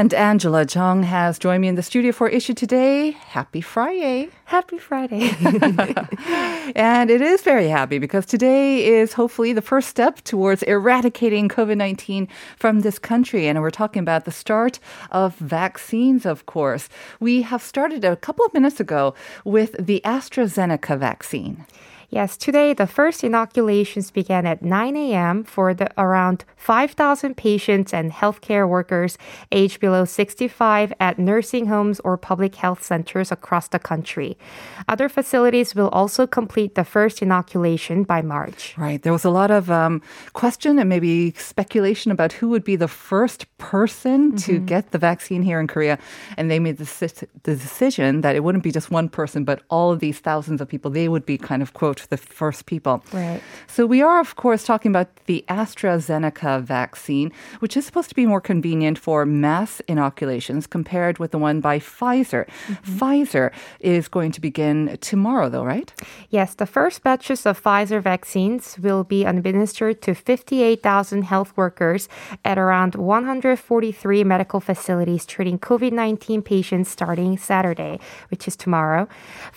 And Angela Jeong has joined me in the studio for issue today. Happy Friday. Happy Friday. and it is very happy because today is hopefully the first step towards eradicating COVID 19 from this country. And we're talking about the start of vaccines, of course. We have started a couple of minutes ago with the AstraZeneca vaccine. Yes, today the first inoculations began at 9 a.m. for the around 5,000 patients and healthcare workers aged below 65 at nursing homes or public health centers across the country. Other facilities will also complete the first inoculation by March. Right. There was a lot of um, question and maybe speculation about who would be the first person mm-hmm. to get the vaccine here in Korea. And they made the, the decision that it wouldn't be just one person, but all of these thousands of people, they would be kind of, quote, the first people. Right. So we are, of course, talking about the AstraZeneca vaccine, which is supposed to be more convenient for mass inoculations compared with the one by Pfizer. Mm-hmm. Pfizer is going to begin tomorrow, though, right? Yes, the first batches of Pfizer vaccines will be administered to 58,000 health workers at around 143 medical facilities treating COVID 19 patients starting Saturday, which is tomorrow.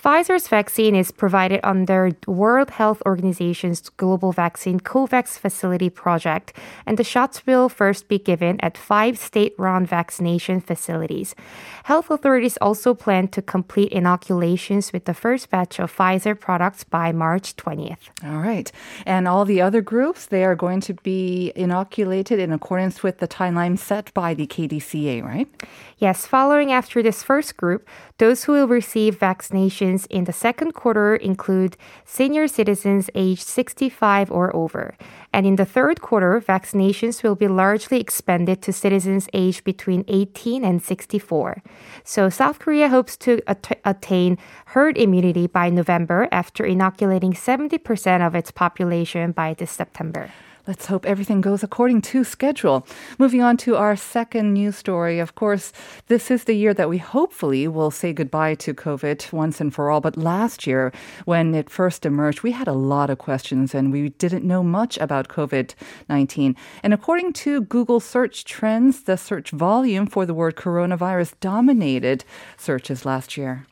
Pfizer's vaccine is provided under World Health Organization's global vaccine COVAX facility project, and the shots will first be given at five state run vaccination facilities. Health authorities also plan to complete inoculations with the first batch of Pfizer products by March 20th. All right. And all the other groups, they are going to be inoculated in accordance with the timeline set by the KDCA, right? Yes. Following after this first group, those who will receive vaccinations in the second quarter include senior citizens aged 65 or over. And in the third quarter, vaccinations will be largely expanded to citizens aged between 18 and 64. So South Korea hopes to at- attain herd immunity by November after inoculating 70% of its population by this September. Let's hope everything goes according to schedule. Moving on to our second news story. Of course, this is the year that we hopefully will say goodbye to COVID once and for all. But last year, when it first emerged, we had a lot of questions and we didn't know much about COVID 19. And according to Google search trends, the search volume for the word coronavirus dominated searches last year.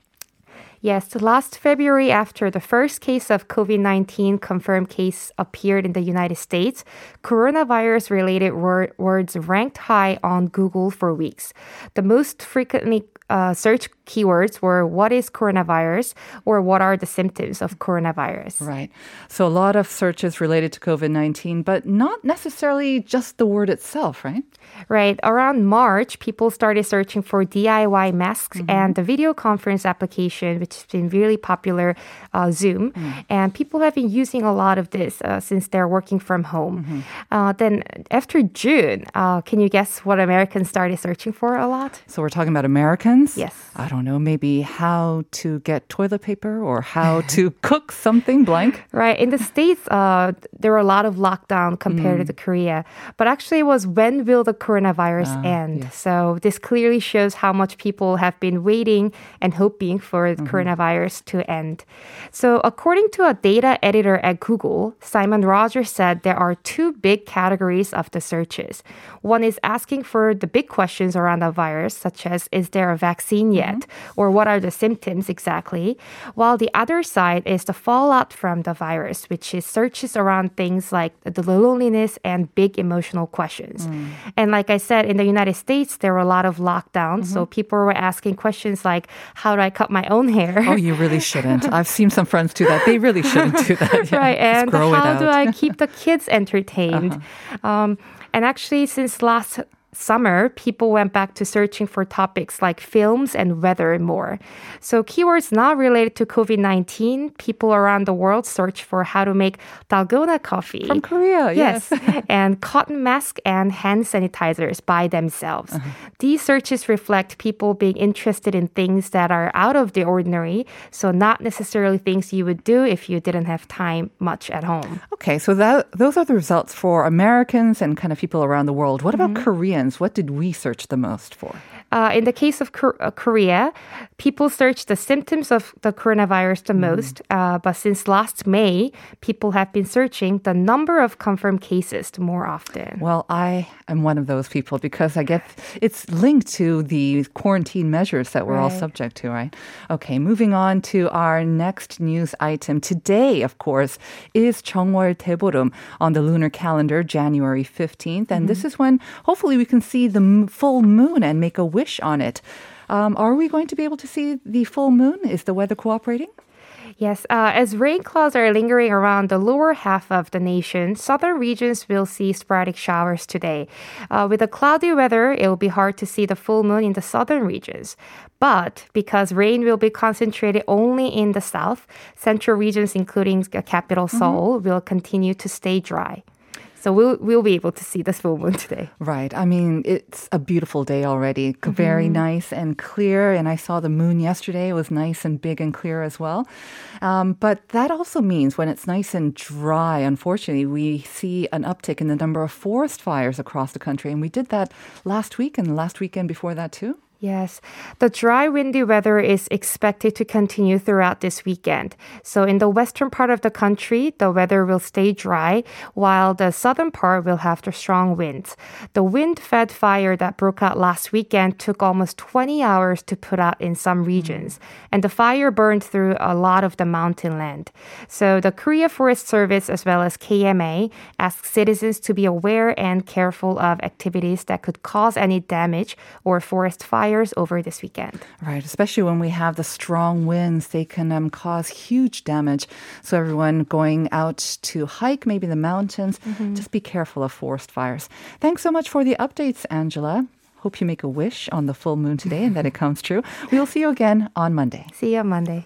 Yes, last February, after the first case of COVID 19 confirmed case appeared in the United States, coronavirus related word, words ranked high on Google for weeks. The most frequently uh, search keywords were what is coronavirus or what are the symptoms of coronavirus. Right. So a lot of searches related to COVID 19, but not necessarily just the word itself, right? Right. Around March, people started searching for DIY masks mm-hmm. and the video conference application, which has been really popular, uh, Zoom. Mm. And people have been using a lot of this uh, since they're working from home. Mm-hmm. Uh, then after June, uh, can you guess what Americans started searching for a lot? So we're talking about Americans? Yes. I don't know, maybe how to get toilet paper or how to cook something blank. Right. In the States, uh, there were a lot of lockdown compared mm. to Korea. But actually, it was when will the coronavirus uh, end? Yes. So this clearly shows how much people have been waiting and hoping for the mm-hmm. coronavirus to end. So according to a data editor at Google, Simon Rogers said there are two big categories of the searches. One is asking for the big questions around the virus, such as is there a vaccine yet? Mm-hmm. Or what are the symptoms exactly? While the other side is the fallout from the virus, which is searches around things like the loneliness and big emotional questions. Mm. And like I said, in the United States, there were a lot of lockdowns. Mm-hmm. So people were asking questions like, how do I cut my own hair? Oh, you really shouldn't. I've seen some friends do that. They really shouldn't do that. Yeah, right. And how do I keep the kids entertained? Uh-huh. Um, and actually, since last summer, people went back to searching for topics like films and weather and more. So keywords not related to COVID-19, people around the world search for how to make dalgona coffee. From Korea, yes. yes. and cotton mask and hand sanitizers by themselves. Uh-huh. These searches reflect people being interested in things that are out of the ordinary, so not necessarily things you would do if you didn't have time much at home. Okay, so that those are the results for Americans and kind of people around the world. What about mm-hmm. Koreans? What did we search the most for? Uh, in the case of uh, Korea, people search the symptoms of the coronavirus the mm. most. Uh, but since last May, people have been searching the number of confirmed cases more often. Well, I am one of those people because I get it's linked to the quarantine measures that we're right. all subject to, right? Okay, moving on to our next news item. Today, of course, is Jeongwol Daeborum on the lunar calendar, January 15th. And mm-hmm. this is when hopefully we can see the full moon and make a wish wish on it. Um, are we going to be able to see the full moon? Is the weather cooperating? Yes, uh, as rain clouds are lingering around the lower half of the nation, southern regions will see sporadic showers today. Uh, with the cloudy weather, it will be hard to see the full moon in the southern regions. But because rain will be concentrated only in the south, central regions, including the capital Seoul, mm-hmm. will continue to stay dry. So we'll we'll be able to see this full moon today. Right. I mean, it's a beautiful day already. Mm-hmm. Very nice and clear. And I saw the moon yesterday. It was nice and big and clear as well. Um, but that also means when it's nice and dry, unfortunately, we see an uptick in the number of forest fires across the country. And we did that last week and last weekend before that too. Yes, the dry, windy weather is expected to continue throughout this weekend. So, in the western part of the country, the weather will stay dry, while the southern part will have the strong winds. The wind fed fire that broke out last weekend took almost 20 hours to put out in some regions, mm. and the fire burned through a lot of the mountain land. So, the Korea Forest Service, as well as KMA, ask citizens to be aware and careful of activities that could cause any damage or forest fire fires over this weekend. Right, especially when we have the strong winds, they can um, cause huge damage. So everyone going out to hike, maybe the mountains, mm-hmm. just be careful of forest fires. Thanks so much for the updates, Angela. Hope you make a wish on the full moon today and that it comes true. We will see you again on Monday. See you on Monday.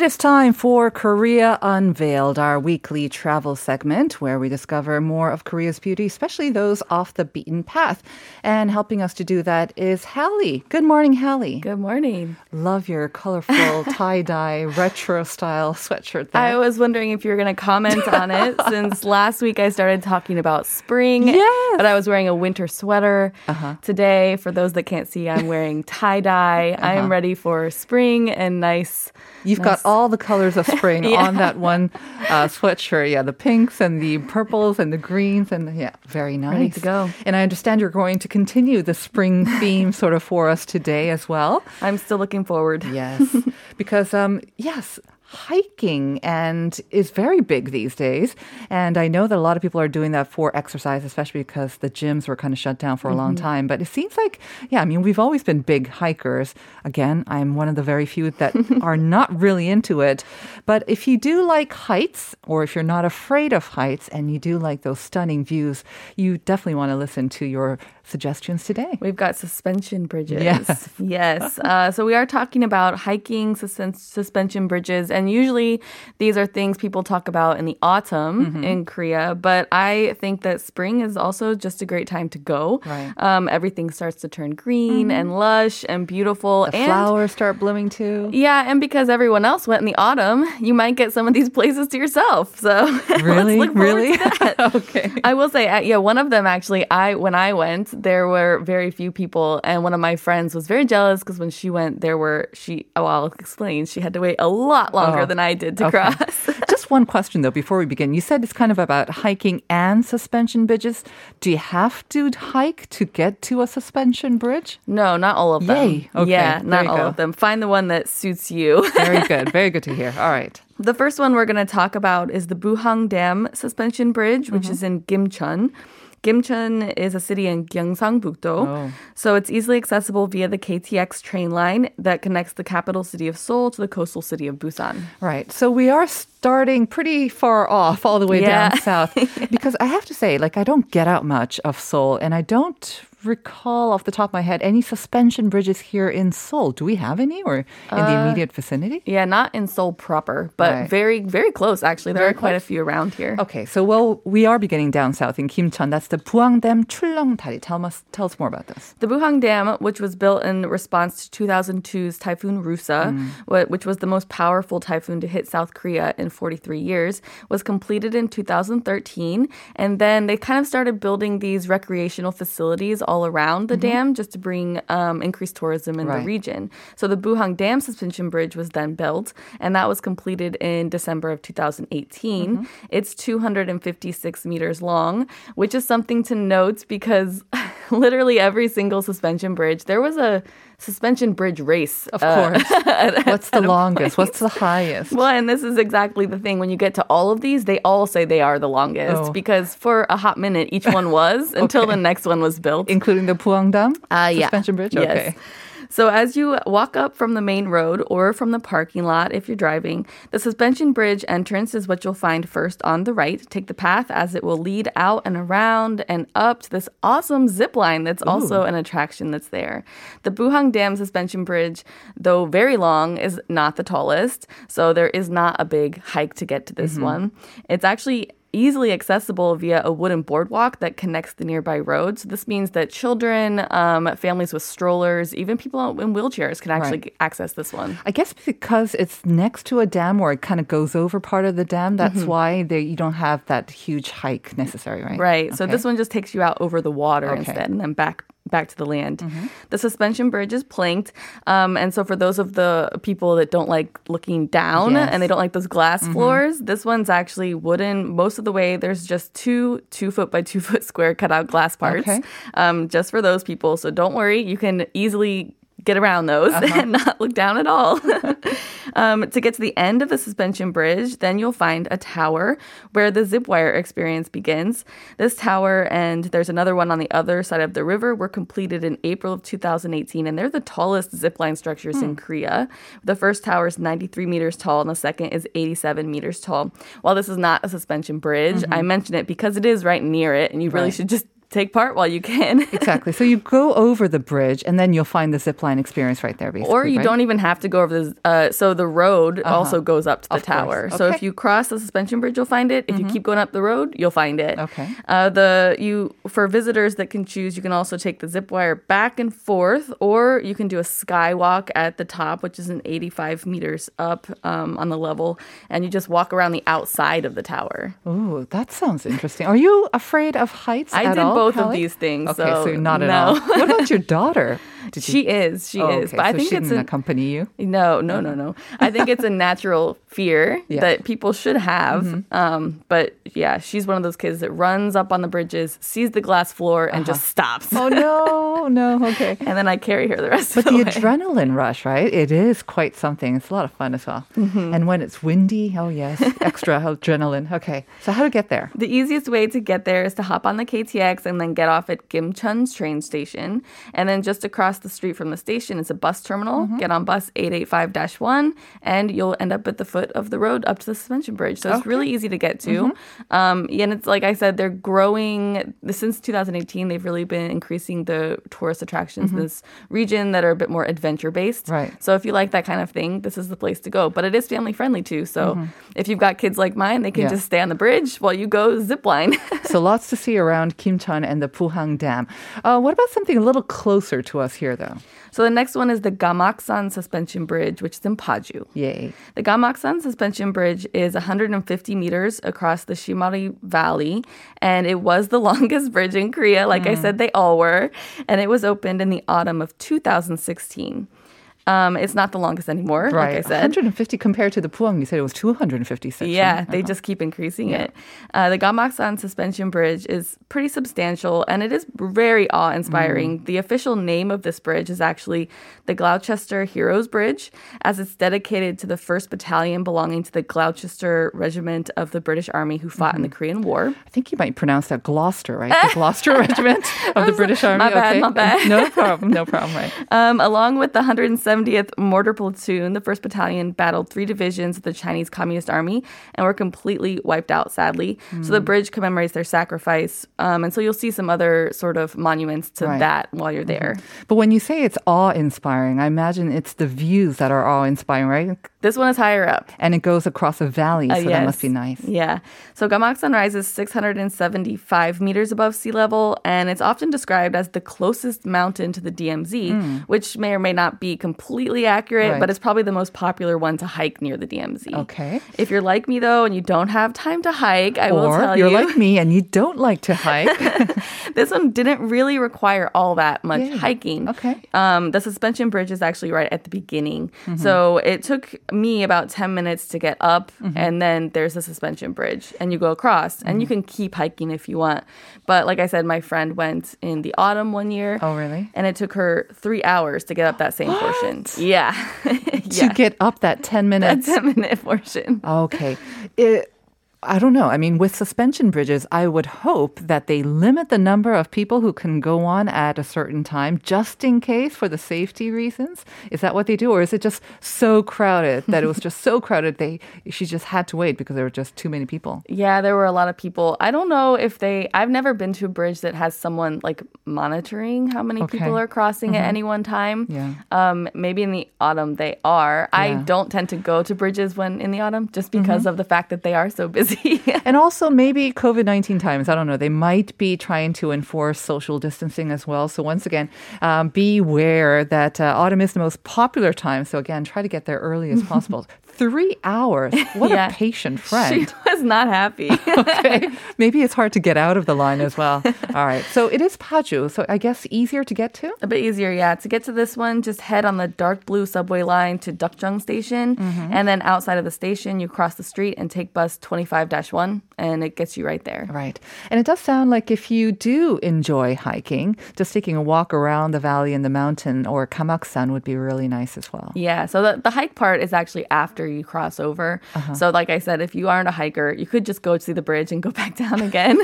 It is time for Korea Unveiled, our weekly travel segment where we discover more of Korea's beauty, especially those off the beaten path. And helping us to do that is Hallie. Good morning, Hallie. Good morning. Love your colorful tie dye retro style sweatshirt. There. I was wondering if you were going to comment on it since last week I started talking about spring. Yes. But I was wearing a winter sweater. Uh-huh. Today, for those that can't see, I'm wearing tie dye. Uh-huh. I am ready for spring and nice. You've nice. got all the colors of spring yeah. on that one uh, sweatshirt. Yeah, the pinks and the purples and the greens and yeah, very nice. Ready to go. And I understand you're going to continue the spring theme sort of for us today as well. I'm still looking forward. Yes, because um, yes, hiking and is very big these days. And I know that a lot of people are doing that for exercise, especially because the gyms were kind of shut down for a mm-hmm. long time. But it seems like, yeah, I mean, we've always been big hikers. Again, I'm one of the very few that are not really into it. But if you do like heights, or if you're not afraid of heights and you do like those stunning views, you definitely want to listen to your suggestions today. We've got suspension bridges. Yes. yes. Uh, so we are talking about hiking sus- suspension bridges. And usually these are things people talk about in the autumn mm-hmm. in Korea. But I think that spring is also just a great time to go. Right. Um, everything starts to turn green mm-hmm. and lush and beautiful. The and flowers start blooming too. Yeah. And because everyone else went in the autumn, you might get some of these places to yourself. So really, really, okay. I will say, uh, yeah, one of them actually. I when I went, there were very few people, and one of my friends was very jealous because when she went, there were she. Oh, I'll explain. She had to wait a lot longer oh, than I did to okay. cross. Just one question though before we begin. You said it's kind of about hiking and suspension bridges. Do you have to hike to get to a suspension bridge? No, not all of them. Yay. Okay, yeah, not all go. of them. Find the one that suits you. Very good. Very good to hear. All right. The first one we're going to talk about is the Buhang Dam Suspension Bridge, which Mm-hmm. is in Gimcheon. Gimcheon is a city in Gyeongsangbuk-do, Oh. so it's easily accessible via the KTX train line that connects the capital city of Seoul to the coastal city of Busan. Right. So we are starting pretty far off all the way Yeah. down south because I have to say like I don't get out much of Seoul and I don't recall off the top of my head any suspension bridges here in Seoul. Do we have any or in the Uh, immediate vicinity? Yeah, not in Seoul proper, but Right. very, very close actually. There Very are quite a few around here. Okay, so well, we are beginning down south in Gimcheon. That's the Puangdam Chullongda리. Tell us, tell us more about this. The Buhang Dam, which was built in response to 2002's Typhoon Rusa, wh- which was the most powerful typhoon to hit South Korea in 43 years, was completed in 2013. And then they kind of started building these recreational facilities all around the dam just to bring um, increased tourism in the region. So the Buhang Dam suspension bridge was then built, and that was completed in December of 2018. It's 256 meters long, which is something to note because literally every single suspension bridge, there was a suspension bridge race. Of uh, course. What's the longest? What's the highest? well, and this is exactly the thing. When you get to all of these, they all say they are the longest Oh. because for a hot minute, each one was until the next one was built. Including the Puangdam Uh, yeah. suspension bridge? Yes. So as you walk up from the main road or from the parking lot if you're driving, the suspension bridge entrance is what you'll find first on the right. Take the path as it will lead out and around and up to this awesome zip line that's also an attraction that's there. The Buhang Dam suspension bridge, though very long, is not the tallest, so there is not a big hike to get to this mm-hmm. one. It's actually easily accessible via a wooden boardwalk that connects the nearby roads. This means that children, um, families with strollers, even people in wheelchairs can actually Right. access this one. I guess because it's next to a dam or it kind of goes over part of the dam, that's Mm-hmm. why they, you don't have that huge hike necessary, right? Right. So this one just takes you out over the water Okay. Instead and then back back to the land. The suspension bridge is planked. Um, and so for those of the people that don't like looking down Yes. Mm-hmm. and they don't like those glass floors, this one's actually wooden. Most of the way there's just two two foot by two foot square cut out glass parts. Okay. Um, just for those people. So don't worry, you can easily get around those Uh-huh. and not look down at all. um, to get to the end of the suspension bridge, then you'll find a tower where the zip wire experience begins. This tower and there's another one on the other side of the river were completed in April of 2018, and they're the tallest zip line structures in Korea. The first tower is 93 meters tall, and the second is 87 meters tall. While this is not a suspension bridge, I mention it because it is right near it, and you really Right. should just take part while you can. Exactly. So you go over the bridge and then you'll find the zip line experience right there, basically. or you right? don't even have to go over the. Uh, so the road also goes up to the Of tower. So Okay. Mm-hmm. if you cross the suspension bridge, you'll find it. If you keep going up the road, you'll find it. Okay. Uh, the you for visitors that can choose, you can also take the zip wire back and forth, or you can do a skywalk at the top, which is an 85 meters up um, on the level, and you just walk around the outside of the tower. Ooh, that sounds interesting. Are you afraid of heights I at did all, both of these things. Okay, so, so, not at no. all. What about your daughter? Did She is. She Oh, is. okay, But I so think she it's an, accompany you. No, no, no, no. I think it's a natural fear Yeah. Mm-hmm. that people should have. Um, but yeah, she's one of those kids that runs up on the bridges, sees the glass floor, and just stops. Oh no, no, okay. And then I carry her the rest But of the the adrenaline rush, right? It is quite something. It's a lot of fun as well. Mm-hmm. And when it's windy, oh yes, extra adrenaline. Okay, so how to get there? The easiest way to get there is to hop on the KTX and then get off at Gimcheon's train station. And then just across the street from the station is a bus terminal. Mm-hmm. Get on bus 885-1 and you'll end up at the foot of the road up to the suspension bridge. So it's really easy to get to. Mm-hmm. Um, and it's like I said, they're growing since 2018. They've really been increasing the tourist attractions in this region that are a bit more adventure based. Mm-hmm. Right. So if you like that kind of thing, this is the place to go. But it is family friendly too. So if you've got kids like mine, they can Mm-hmm. Yeah. just stay on the bridge while you go zip line. so lots to see around And the Buhang Dam. Uh, what about something a little closer to us here, though? so the next one is the Gamaksan Suspension Bridge, which is in Paju. Yay. The Gamaksan Suspension Bridge is 150 meters across the Shimari Valley, and it was the longest bridge in Korea. Like I said, they all were, and it was opened in the autumn of 2016. Um, it's not the longest anymore, right. like I said. 150 compared to the Puong, you said it was 256. Yeah, right? they Uh-huh. just keep increasing it. Uh, the Gamaksan suspension bridge is pretty substantial and it is very awe inspiring. Mm. The official name of this bridge is actually the Gloucester Heroes Bridge, as it's dedicated to the 1st Battalion belonging to the Gloucester Regiment of the British Army who fought in the Mm-hmm. Korean War. I think you might pronounce that Gloucester, right? The Gloucester Regiment of the British Army. my bad, okay. my bad. No problem, no problem, right. Um, along with the 170th Mortar Platoon, the 1st Battalion battled three divisions of the Chinese Communist Army and were completely wiped out, sadly. So the bridge commemorates their sacrifice. Um, and so you'll see some other sort of monuments to Right. that while you're there. But when you say it's awe-inspiring, I imagine it's the views that are awe-inspiring, right? This one is higher up. And it goes across a valley, so Uh, that must be nice. Yeah. So Gamaksan rises 675 meters above sea level, and it's often described as the closest mountain to the DMZ, which may or may not be completely accurate. Right. but it's probably the most popular one to hike near the DMZ. Okay. If you're like me though, and you don't have time to hike, I will tell you or tell you're like me and you don't like to hike. this one didn't really require all that much Yay. hiking. Okay. Um, the suspension bridge is actually right at the beginning. Mm-hmm. So it took me about 10 minutes to get up, Mm-hmm. and then there's the suspension bridge, and you go across, and you Mm-hmm. can keep hiking if you want. But like I said, my friend went in the autumn one year. Oh, really? And it took her three hours to get up that same portion. Yeah. To get up that 10 that minutes. 10 minute portion. Okay. It, I don't know. I mean, with suspension bridges, I would hope that they limit the number of people who can go on at a certain time just in case for the safety reasons. Is that what they do? Or is it just so crowded that it was just so crowded they she just had to wait because there were just too many people? Yeah, there were a lot of people. I don't know if they, I've never been to a bridge that has someone like monitoring how many Okay. people are crossing at any one time. Yeah. Um, maybe in the autumn they are. I don't tend to go to bridges when in the autumn just because of the fact that they are so busy. And also, maybe COVID 19 times, I don't know, they might be trying to enforce social distancing as well. So, once again, um, beware that uh, autumn is the most popular time. So, again, try to get there early as possible. Three hours. What Yeah. a patient friend. she was not happy. okay. Maybe it's hard to get out of the line as well. All right. So, it is Paju. So, I guess easier to get to? A bit easier, yeah. To get to this one, just head on the dark blue subway line to Dukjung Station. Mm-hmm. And then outside of the station, you cross the street and take bus 25 1, and it gets you right there. Right. And it does sound like if you do enjoy hiking, just taking a walk around the valley and the mountain or Gamaksan would be really nice as well. Yeah, so the, the hike part is actually after you cross over. Uh-huh. So, like I said, if you aren't a hiker, you could just go to the bridge and go back down again.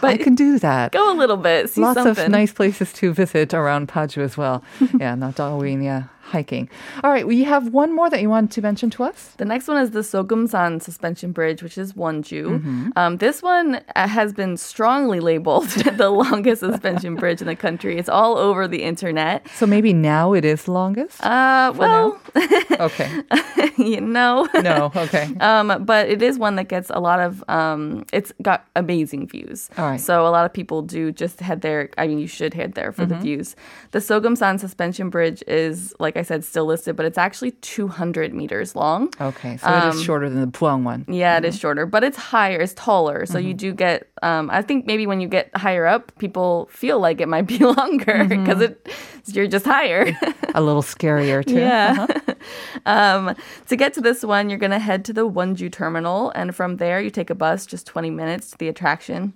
but I can do that. go a little bit, see Lots something. of nice places to visit around Paju as well. yeah, not Darwin, yeah, hiking. All right, we have one more that you want to mention to us. The next one is the Sogumsan Suspension Bridge, which is Wonju. Mm-hmm. Um, this one uh, has been strongly labeled the longest suspension bridge in the country. It's all over the internet. So maybe now it is longest? Uh, well, okay. you know. No, okay. Um, but it is one that gets a lot of. Um, it's got amazing views. All right. So a lot of people do just head there. I mean, you should head there for Mm-hmm. the views. The Sogumsan suspension bridge is, like I said, still listed, but it's actually 200 meters long. Okay, so it is shorter than the Puang one. Yeah, it is shorter, but it's higher, it's taller. So Mm-hmm. you do get. Um, I think maybe when you get higher up, people feel like it might be longer because Mm-hmm. it you're just higher. A little scarier too. Yeah. um, to get to this one, you're going to head to the Wonju terminal, and from there, you take a bus just 20 minutes to the attraction.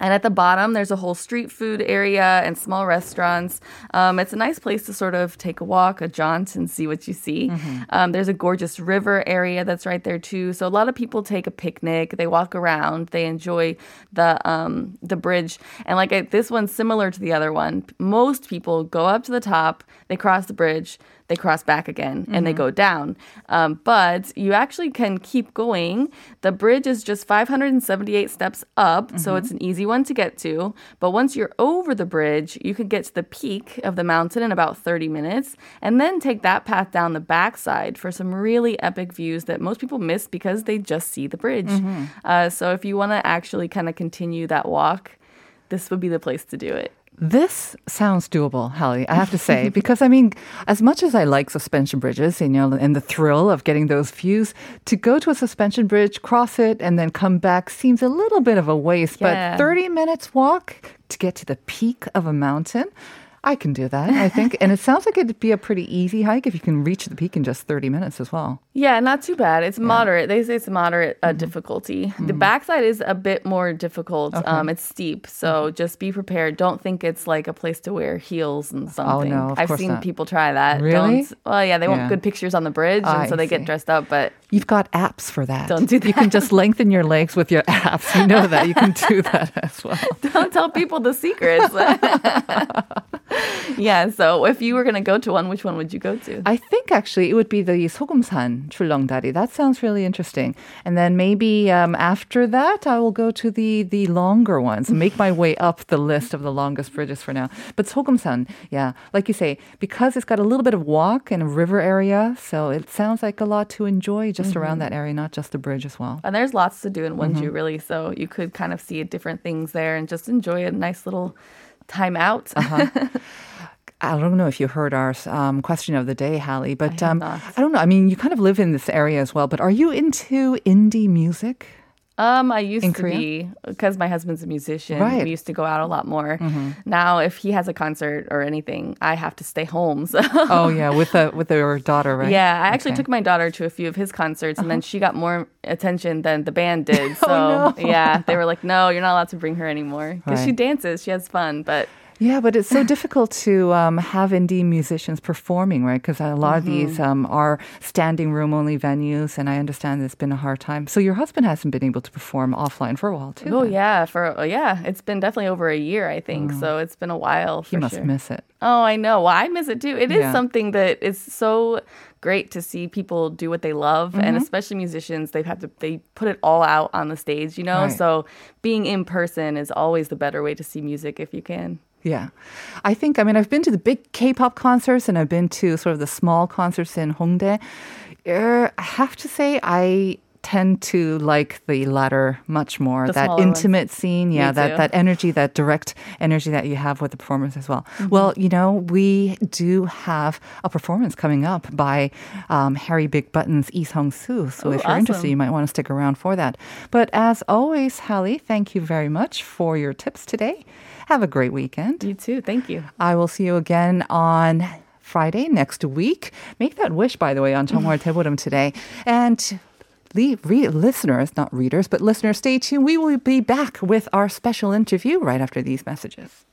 And at the bottom, there's a whole street food area and small restaurants. Um, it's a nice place to sort of take a walk, a jaunt, and see what you see. Um, there's a gorgeous river area that's right there too. So a lot of people take a picnic. They walk around. They enjoy the um, the bridge. And like I, this one's similar to the other one. Most people go up to the top. They cross the bridge they cross back again and they go down. Um, but you actually can keep going. The bridge is just 578 steps up, so it's an easy one to get to. But once you're over the bridge, you can get to the peak of the mountain in about 30 minutes and then take that path down the backside for some really epic views that most people miss because they just see the bridge. Uh, so if you want to actually kind of continue that walk, this would be the place to do it. This sounds doable, Hallie, I have to say, because I mean, as much as I like suspension bridges, you know, and the thrill of getting those views, to go to a suspension bridge, cross it, and then come back seems a little bit of a waste. Yeah. But 30 minutes walk to get to the peak of a mountain, I can do that, I think. and it sounds like it'd be a pretty easy hike if you can reach the peak in just 30 minutes as well. Yeah, not too bad. It's moderate. They say it's moderate uh, mm-hmm. difficulty. Mm-hmm. The backside is a bit more difficult. Okay. Um, it's steep, so mm-hmm. just be prepared. Don't think it's like a place to wear heels and something. Oh, no, I've seen not. people try that. Really? Don't, well, yeah, they yeah. want good pictures on the bridge, and I so they see. get dressed up, but. You've got apps for that. Don't do that. You can just lengthen your legs with your apps. You know that. You can do that as well. Don't tell people the secrets. yeah, so if you were going to go to one, which one would you go to? I think actually it would be the 소금산 출렁다리. That sounds really interesting. And then maybe um, after that, I will go to the the longer ones. Make my way up the list of the longest bridges for now. But 소금산, yeah, like you say, because it's got a little bit of walk and a river area, so it sounds like a lot to enjoy just mm-hmm. around that area, not just the bridge as well. And there's lots to do in Wonju, mm-hmm. really. So you could kind of see different things there and just enjoy a nice little time out. uh-huh. I don't know if you heard our um, question of the day, Hallie, but I, um, I don't know. I mean, you kind of live in this area as well, but are you into indie music? Um, I used to Korea? be because my husband's a musician. Right. We used to go out a lot more. Mm-hmm. Now, if he has a concert or anything, I have to stay home. So. Oh yeah, with the with your daughter, right? Yeah, I actually okay. took my daughter to a few of his concerts, and uh-huh. then she got more attention than the band did. So oh, no. yeah, they were like, "No, you're not allowed to bring her anymore," because right. she dances, she has fun, but yeah, but it's so difficult to um, have indie musicians performing, right? Because a lot mm-hmm. of these um, are standing room only venues, and I understand it's been a hard time. So your husband hasn't been able to perform offline for a while, too. Oh then. yeah, for uh, yeah, it's been definitely over a year, I think. Mm. So it's been a while. he must sure. miss it. Oh, I know. Well, I miss it too. It is yeah. something that is so great to see people do what they love mm-hmm. and especially musicians they've had to they put it all out on the stage you know right. so being in person is always the better way to see music if you can yeah. I think, I mean, I've been to the big K pop concerts and I've been to sort of the small concerts in Hongdae. Er, I have to say, I tend to like the latter much more. The that intimate ones. scene, yeah, that, that energy, that direct energy that you have with the performers as well. Mm-hmm. Well, you know, we do have a performance coming up by um, Harry Big Button's Lee Sung Soo. So Ooh, if you're awesome. interested, you might want to stick around for that. But as always, Hallie, thank you very much for your tips today. Have a great weekend. You too. Thank you. I will see you again on Friday next week. Make that wish, by the way, on Jeongwol Daeborum today. And leave, re- listeners, not readers, but listeners, stay tuned. We will be back with our special interview right after these messages.